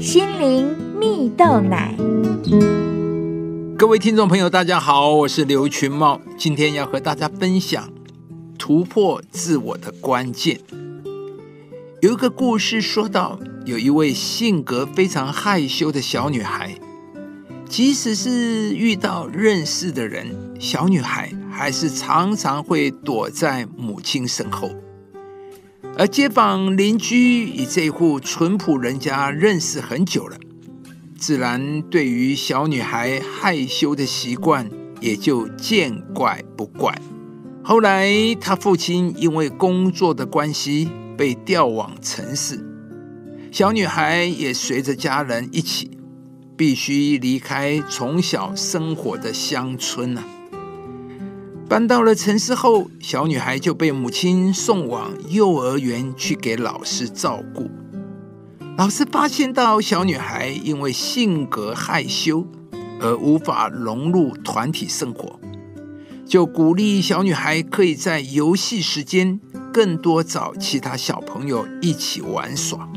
心灵蜜豆奶。各位听众朋友，大家好，我是刘群茂，今天要和大家分享突破自我的关键。有一个故事说到，有一位性格非常害羞的小女孩，即使是遇到认识的人，小女孩还是常常会躲在母亲身后。而街坊邻居与这户淳朴人家认识很久了，自然对于小女孩害羞的习惯也就见怪不怪。后来，他父亲因为工作的关系被调往城市，小女孩也随着家人一起，必须离开从小生活的乡村了。搬到了城市后，小女孩就被母亲送往幼儿园去给老师照顾。老师发现到小女孩因为性格害羞而无法融入团体生活，就鼓励小女孩可以在游戏时间更多找其他小朋友一起玩耍。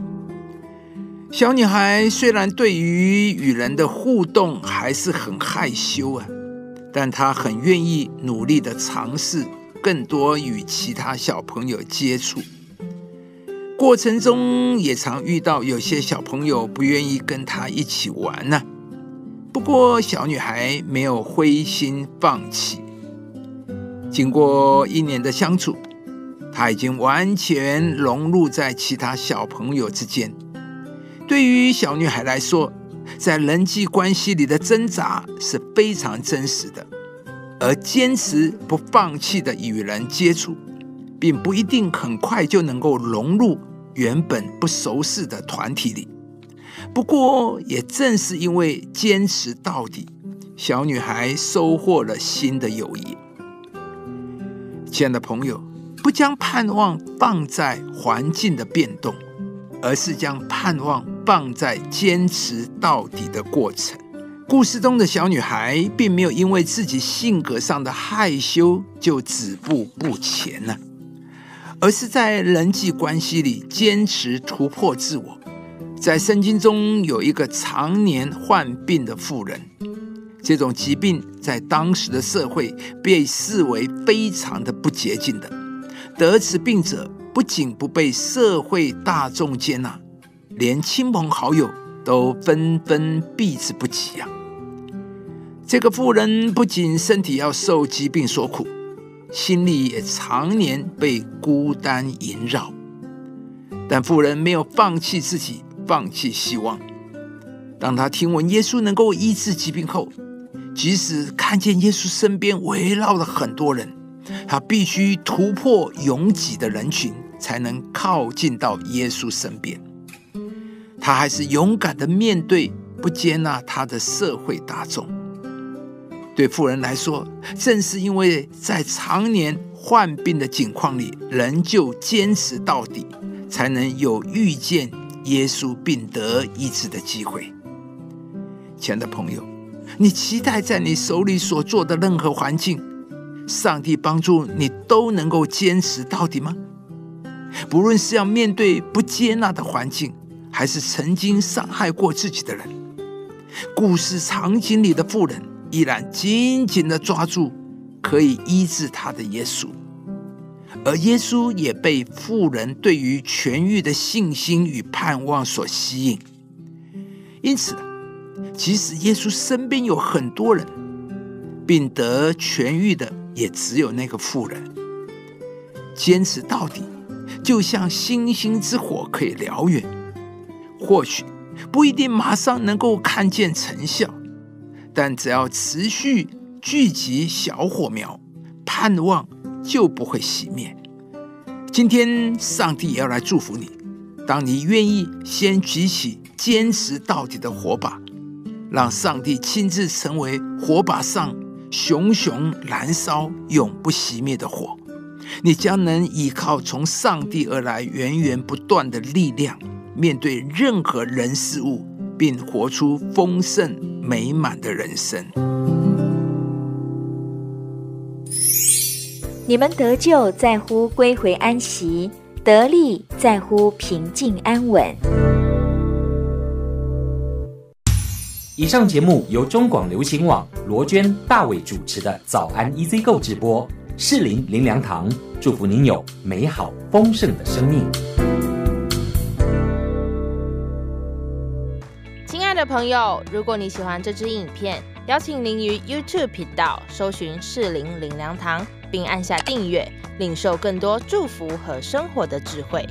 小女孩虽然对于与人的互动还是很害羞啊。但他很愿意努力的尝试更多与其他小朋友接触，过程中也常遇到有些小朋友不愿意跟他一起玩呢。不过小女孩没有灰心放弃，经过一年的相处，她已经完全融入在其他小朋友之间。对于小女孩来说，在人际关系里的挣扎是非常真实的，而坚持不放弃的与人接触，并不一定很快就能够融入原本不熟悉的团体里。不过，也正是因为坚持到底，小女孩收获了新的友谊。亲爱的朋友，不将盼望放在环境的变动。而是将盼望放在坚持到底的过程。故事中的小女孩并没有因为自己性格上的害羞就止步不前呢，而是在人际关系里坚持突破自我。在圣经中有一个常年患病的妇人，这种疾病在当时的社会被视为非常的不洁净的，得此病者。不仅不被社会大众接纳，连亲朋好友都纷纷避之不及呀。这个妇人不仅身体要受疾病所苦，心里也常年被孤单萦绕。但妇人没有放弃自己，放弃希望。当他听闻耶稣能够医治疾病后，即使看见耶稣身边围绕了很多人，他必须突破拥挤的人群。才能靠近到耶稣身边。他还是勇敢的面对不接纳他的社会大众。对富人来说，正是因为在常年患病的境况里，仍旧坚持到底，才能有遇见耶稣并得医治的机会。亲爱的朋友，你期待在你手里所做的任何环境，上帝帮助你都能够坚持到底吗？不论是要面对不接纳的环境，还是曾经伤害过自己的人，故事场景里的妇人依然紧紧的抓住可以医治他的耶稣，而耶稣也被妇人对于痊愈的信心与盼望所吸引。因此，即使耶稣身边有很多人，并得痊愈的也只有那个妇人，坚持到底。就像星星之火可以燎原，或许不一定马上能够看见成效，但只要持续聚集小火苗，盼望就不会熄灭。今天，上帝也要来祝福你。当你愿意先举起坚持到底的火把，让上帝亲自成为火把上熊熊燃烧、永不熄灭的火。你将能依靠从上帝而来源源不断的力量，面对任何人事物，并活出丰盛美满的人生。你们得救在乎归回安息，得力在乎平静安稳。以上节目由中广流行网罗娟、大伟主持的《早安 EZ 购》直播，适林林良堂祝福您有美好丰盛的生命。朋友，如果你喜欢这支影片，邀请您于 YouTube 频道搜寻适龄领粮堂，并按下订阅，领受更多祝福和生活的智慧。